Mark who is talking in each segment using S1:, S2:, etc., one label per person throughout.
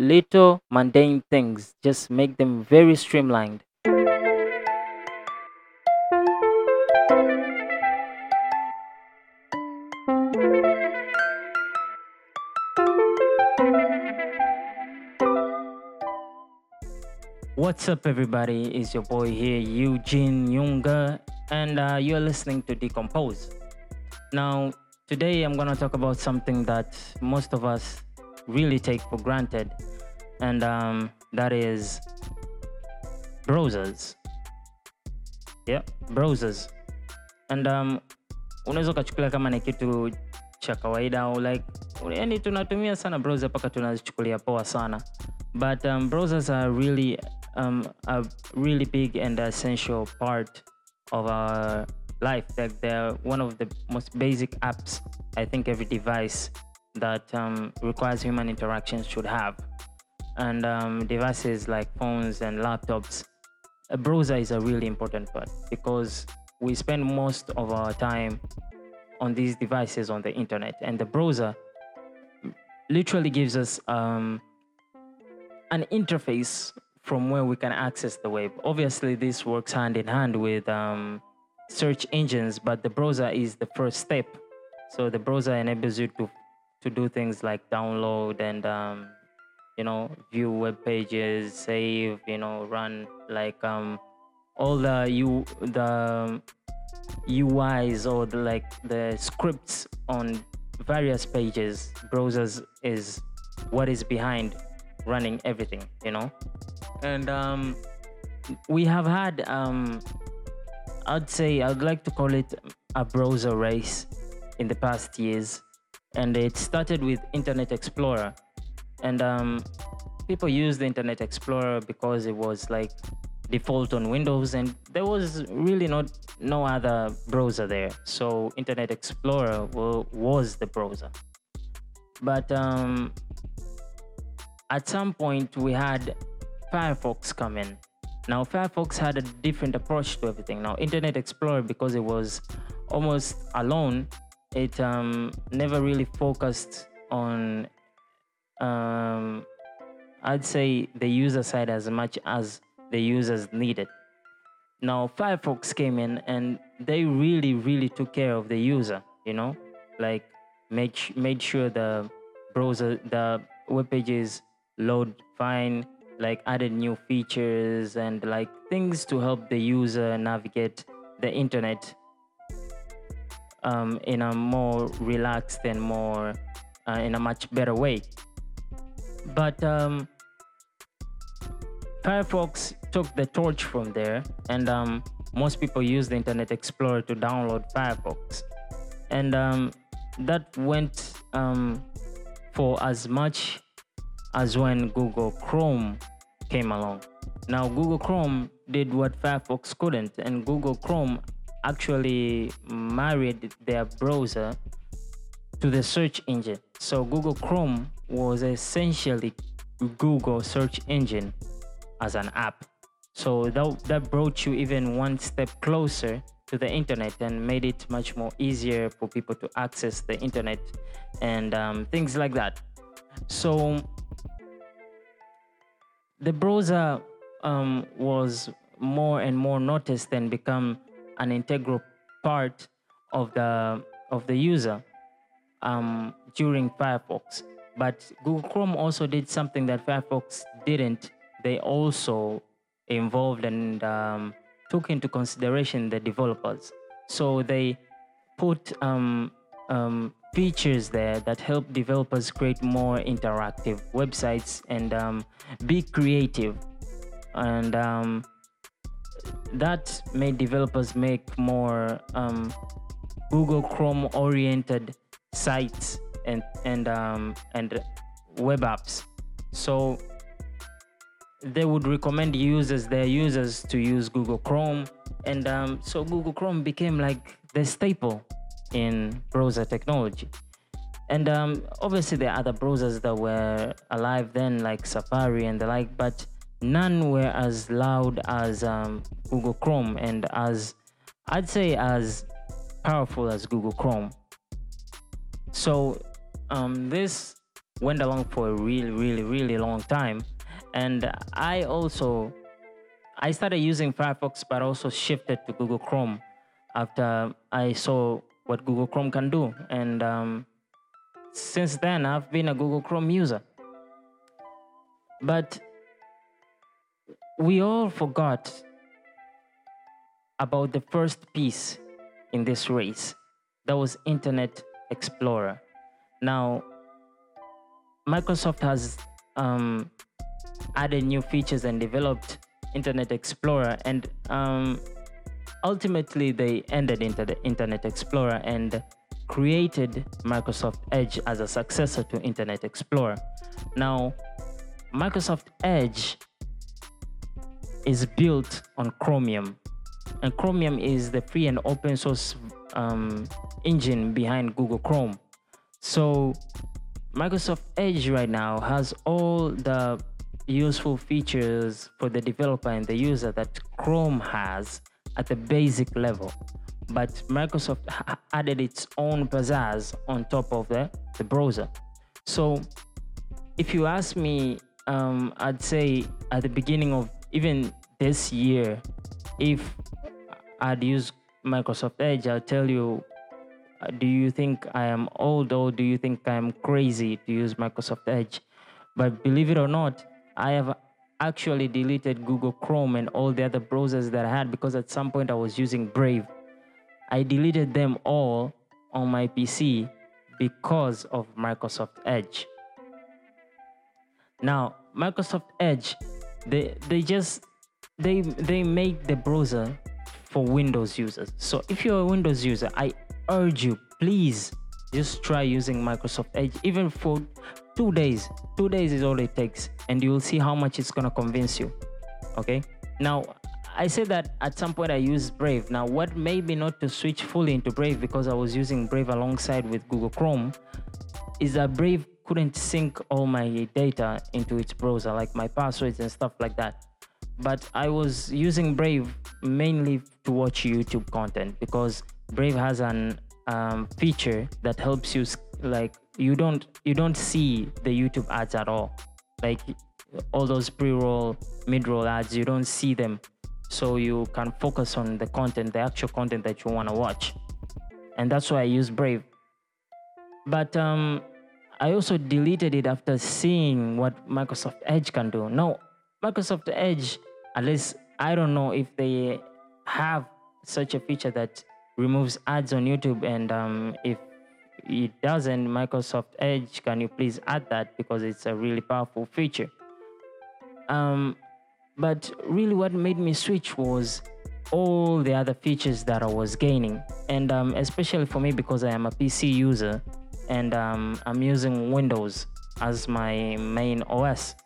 S1: little mundane things just make them very streamlined. What's up, everybody? It's your boy here, Eugene Yunga, and uh, you're listening to Decompose. Now, today I'm gonna talk about something that most of us really take for granted, and um, that is browsers. Yeah, browsers. And um, unaweza ukachukulia kama ni kitu cha kawaida au like yani tunatumia sana browser mpaka tunazichukulia poa sana but um, browsers are really um, a really big and essential part of our life like they're one of the most basic apps i think every device that um, requires human interaction should have and um, devices like phones and laptops. A browser is a really important part because we spend most of our time on these devices on the internet. And the browser literally gives us um, an interface from where we can access the web. Obviously this works hand in hand with um, search engines but the browser is the first step. So the browser enables you to to do things like download and um, you know view web pages save you know run like um, all the you the UIs or the, like the scripts on various pages browsers is what is behind running everything you know? And um, we have had um, i'd say i'd like to call it a browser race in the past years and it started with internet explorer and um, people used the internet explorer because it was like default on windows and there was really not no other browser there. So internet explorer wa- was the browser. But um, at some point we had firefox come in. Now firefox had a different approach to everything. Now internet explorer because it was almost alone it um, never really focused on um, i'd say the user side as much as the users needed now firefox came in and they really really took care of the user you know? Like made, made sure the browser the web pages load fine like added new features and like things to help the user navigate the internet um, in a more relaxed and more uh, in a much better way but um, firefox took the torch from there and um, most people use the internet explorer to download firefox. And um, that went um, for as much as when google chrome came along. Now google chrome did what firefox couldn't and google chrome actually married their browser to the search engine. So google chrome was essentially google search engine as an app so that, that brought you even one step closer to the internet and made it much more easier for people to access the internet and um, things like that so the browser um, was more and more noticed and become an integral part of the of the user um, during Firefox. But Google Chrome also did something that Firefox didn't. They also involved and um, took into consideration the developers. So they put um, um, features there that help developers create more interactive websites and um, be creative. And um, that made developers make more um, Google Chrome oriented sites and and um, and web apps. So they would recommend users their users to use Google Chrome, and um, so Google Chrome became like the staple in browser technology. And um, obviously, there are other browsers that were alive then, like Safari and the like, but none were as loud as um, Google Chrome and as I'd say as powerful as Google Chrome. So um, this went along for a really, really, really long time. And I also I started using Firefox, but also shifted to Google Chrome after I saw what Google Chrome can do. And um, since then, I've been a Google Chrome user. But we all forgot about the first piece in this race that was Internet Explorer. Now, Microsoft has um, added new features and developed Internet Explorer, and um, ultimately they ended into the Internet Explorer and created Microsoft Edge as a successor to Internet Explorer. Now, Microsoft Edge is built on Chromium, and Chromium is the free and open source um, engine behind Google Chrome. So, Microsoft Edge right now has all the useful features for the developer and the user that Chrome has at the basic level. But Microsoft added its own pizzazz on top of the, the browser. So if you ask me, um, I'd say at the beginning of even this year, if I'd use Microsoft Edge, I'll tell you do you think I am old or do you think I am crazy to use Microsoft Edge? But believe it or not, I have actually deleted Google Chrome and all the other browsers that I had because at some point I was using Brave. I deleted them all on my PC because of Microsoft Edge. Now, Microsoft Edge, they they just they they make the browser for Windows users. So if you're a Windows user, I urge you, please just try using Microsoft Edge even for two days. Two days is all it takes and you will see how much it's to convince you okay? Now i said that at some point i used brave. Now what made me not to switch fully into brave because i was using brave alongside with google chrome is that brave couldn't sync all my data into its browser like my passwords and stuff like that. But i was using brave mainly to watch youtube content because brave has an um, feature that helps you like you don't you don't see the youtube ads at all. Like all those pre-roll mid-roll ads you don't see them. So you can focus on the content the actual content that you want to watch. And that's why i use brave. But um, i also deleted it after seeing what microsoft edge can do. No microsoft edge at least i don't know if they have such a feature that removes ads on youtube and um, if it doesn't, Microsoft Edge, can you please add that because it's a really powerful feature. Um, but really, what made me switch was all the other features that I was gaining, and um, especially for me because I am a PC user and um, I'm using Windows as my main OS.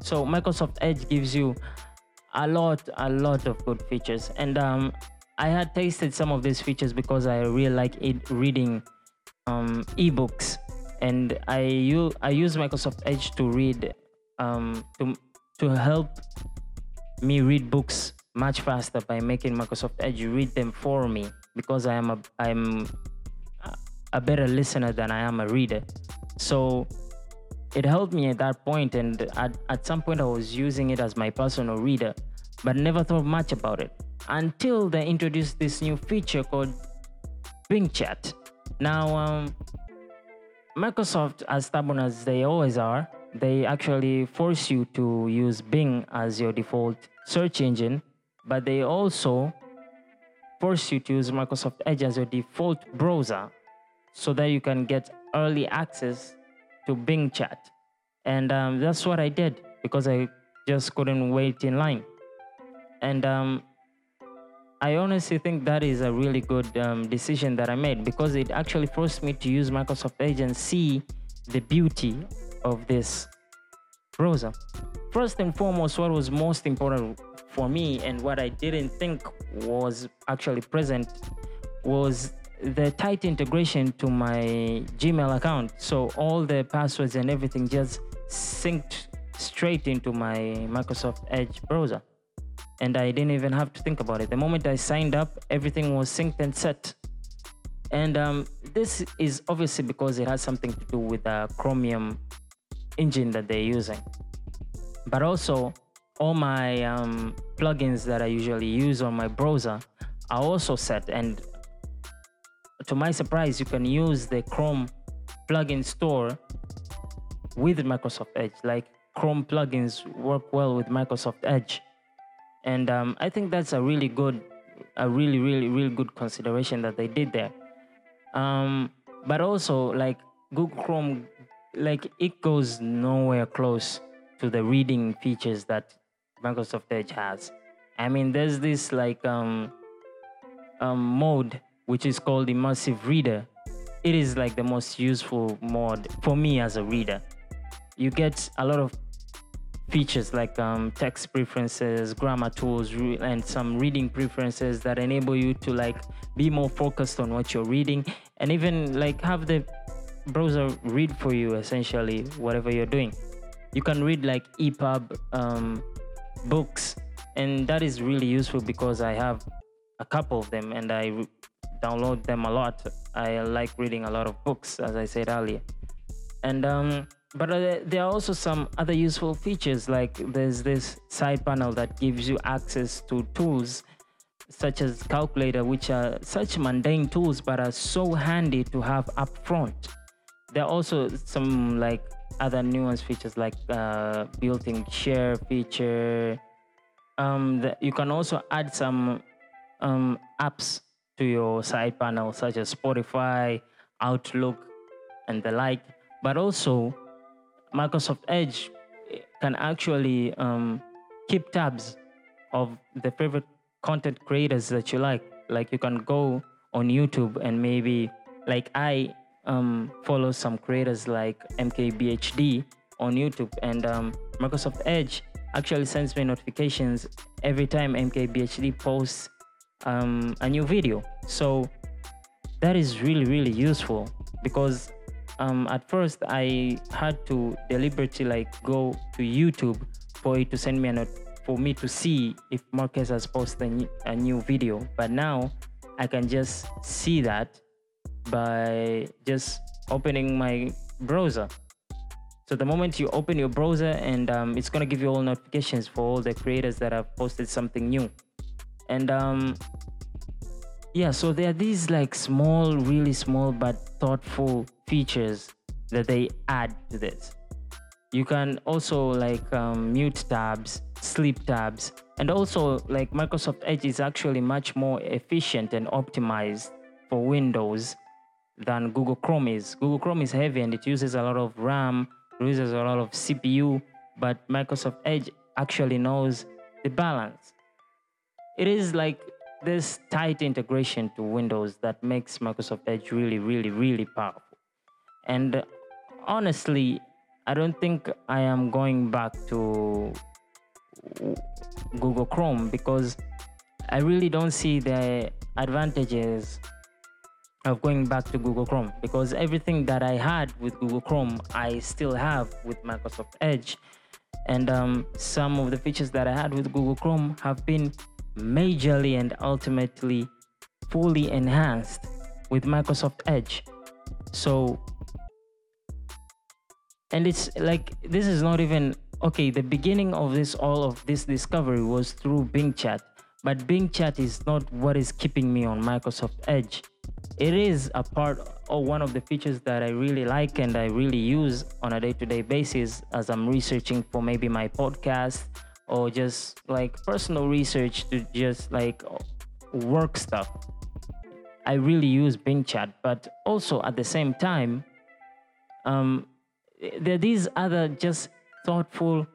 S1: So Microsoft Edge gives you a lot, a lot of good features, and um, I had tasted some of these features because I really like it reading um, ebooks, and I use I use Microsoft Edge to read um, to to help me read books much faster by making Microsoft Edge read them for me because I am a I'm a better listener than I am a reader. So it helped me at that point, and at, at some point I was using it as my personal reader, but never thought much about it until they introduced this new feature called Bing Chat. Now, um, Microsoft, as stubborn as they always are, they actually force you to use Bing as your default search engine, but they also force you to use Microsoft Edge as your default browser so that you can get early access to Bing Chat. And um, that's what I did because I just couldn't wait in line. And um, I honestly think that is a really good um, decision that I made because it actually forced me to use Microsoft Edge and see the beauty of this browser. First and foremost, what was most important for me and what I didn't think was actually present was the tight integration to my Gmail account. So all the passwords and everything just synced straight into my Microsoft Edge browser and I didn't even have to think about it. The moment I signed up, everything was synced and set. And um, this is obviously because it has something to do with the Chromium engine that they're using. But also, all my um, plugins that I usually use on my browser are also set. And to my surprise, you can use the Chrome plugin store with Microsoft Edge. Like Chrome plugins work well with Microsoft Edge. And um, I think that's a really good, a really, really, really good consideration that they did there. Um, but also, like Google Chrome, like it goes nowhere close to the reading features that Microsoft Edge has. I mean, there's this like um, um, mode which is called Immersive Reader. It is like the most useful mode for me as a reader. You get a lot of features like um, text preferences, grammar tools, re- and some reading preferences that enable you to like be more focused on what you're reading, and even like have the browser read for you essentially whatever you're doing. You can read like EPUB um, books, and that is really useful because I have a couple of them and I re- download them a lot. I like reading a lot of books, as I said earlier, and um, but there are also some other useful features like there's this side panel that gives you access to tools such as calculator which are such mundane tools but are so handy to have up front there are also some like other nuanced features like uh, built-in share feature. Um, you can also add some um, apps to your side panel such as spotify outlook and the like. But also Microsoft Edge can actually um, keep tabs of the favorite content creators that you like. Like you can go on YouTube and maybe, like I um, follow some creators like MKBHD on YouTube, and um, Microsoft Edge actually sends me notifications every time MKBHD posts um, a new video. So that is really, really useful because um, at first I had to deliberately like go to YouTube for it to send me a note for me to see if Marques has posted a new, a new video. But now I can just see that by just opening my browser. So the moment you open your browser, and um, it's gonna give you all notifications for all the creators that have posted something new. And um, yeah, so there are these like small, really small but thoughtful features that they add to this. You can also like um, mute tabs, sleep tabs, and also like Microsoft Edge is actually much more efficient and optimized for Windows than Google Chrome is. Google Chrome is heavy and it uses a lot of RAM, uses a lot of CPU, but Microsoft Edge actually knows the balance. It is like this tight integration to Windows that makes Microsoft Edge really, really, really powerful. And honestly, I don't think I am going back to Google Chrome because I really don't see the advantages of going back to Google Chrome because everything that I had with Google Chrome, I still have with Microsoft Edge. And um, some of the features that I had with Google Chrome have been majorly and ultimately fully enhanced with Microsoft Edge. So, and it's like this is not even okay. The beginning of this, all of this discovery was through Bing Chat, but Bing Chat is not what is keeping me on Microsoft Edge. It is a part or one of the features that I really like and I really use on a day to day basis as I'm researching for maybe my podcast or just like personal research to just like work stuff. I really use Bing Chat, but also at the same time, um, there are these other just thoughtful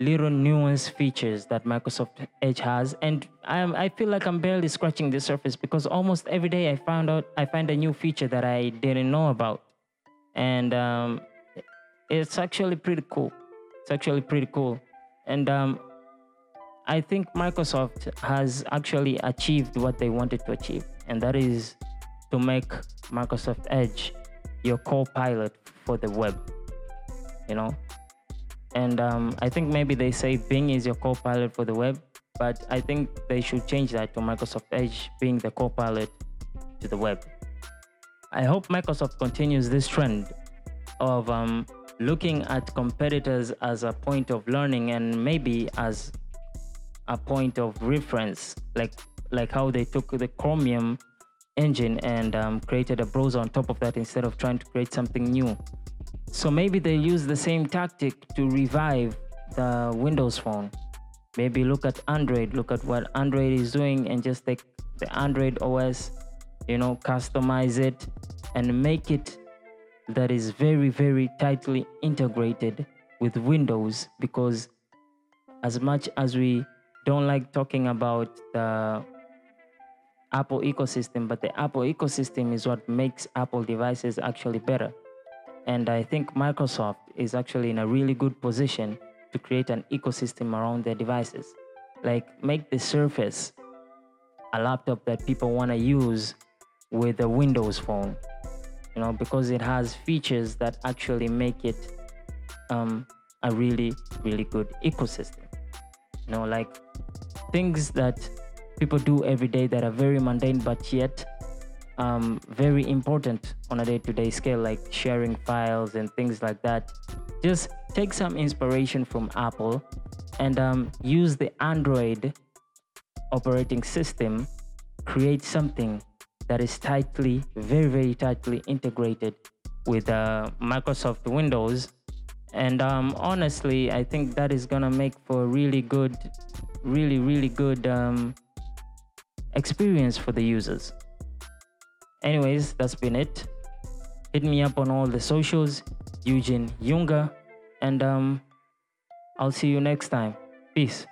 S1: little nuanced features that Microsoft Edge has, and I'm, I feel like I'm barely scratching the surface because almost every day I found out I find a new feature that I didn't know about, and um, it's actually pretty cool. It's actually pretty cool, and um, I think Microsoft has actually achieved what they wanted to achieve, and that is to make Microsoft Edge your co-pilot for the web. You know, and um, I think maybe they say Bing is your co-pilot for the web, but I think they should change that to Microsoft Edge being the co-pilot to the web. I hope Microsoft continues this trend of um, looking at competitors as a point of learning and maybe as a point of reference, like like how they took the Chromium engine and um, created a browser on top of that instead of trying to create something new. So maybe they use the same tactic to revive the Windows Phone. Maybe look at Android, look at what Android is doing, and just take the Android OS, you know, customize it and make it that is very, very tightly integrated with Windows because as much as we don't like talking about the Apple ecosystem, but the Apple ecosystem is what makes Apple devices actually better. And I think Microsoft is actually in a really good position to create an ecosystem around their devices. Like make the Surface a laptop that people want to use with a Windows phone, you know, because it has features that actually make it um, a really, really good ecosystem. You know, like things that people do every day that are very mundane but yet um, very important on a day-to-day scale like sharing files and things like that. Just take some inspiration from apple and um, use the android operating system create something that is tightly very very tightly integrated with uh, microsoft windows. And um, honestly i think that is gonna make for really good really really good um, experience for the users. Anyways that's been it. Hit me up on all the socials eugene Yunga, and um, i'll see you next time. Peace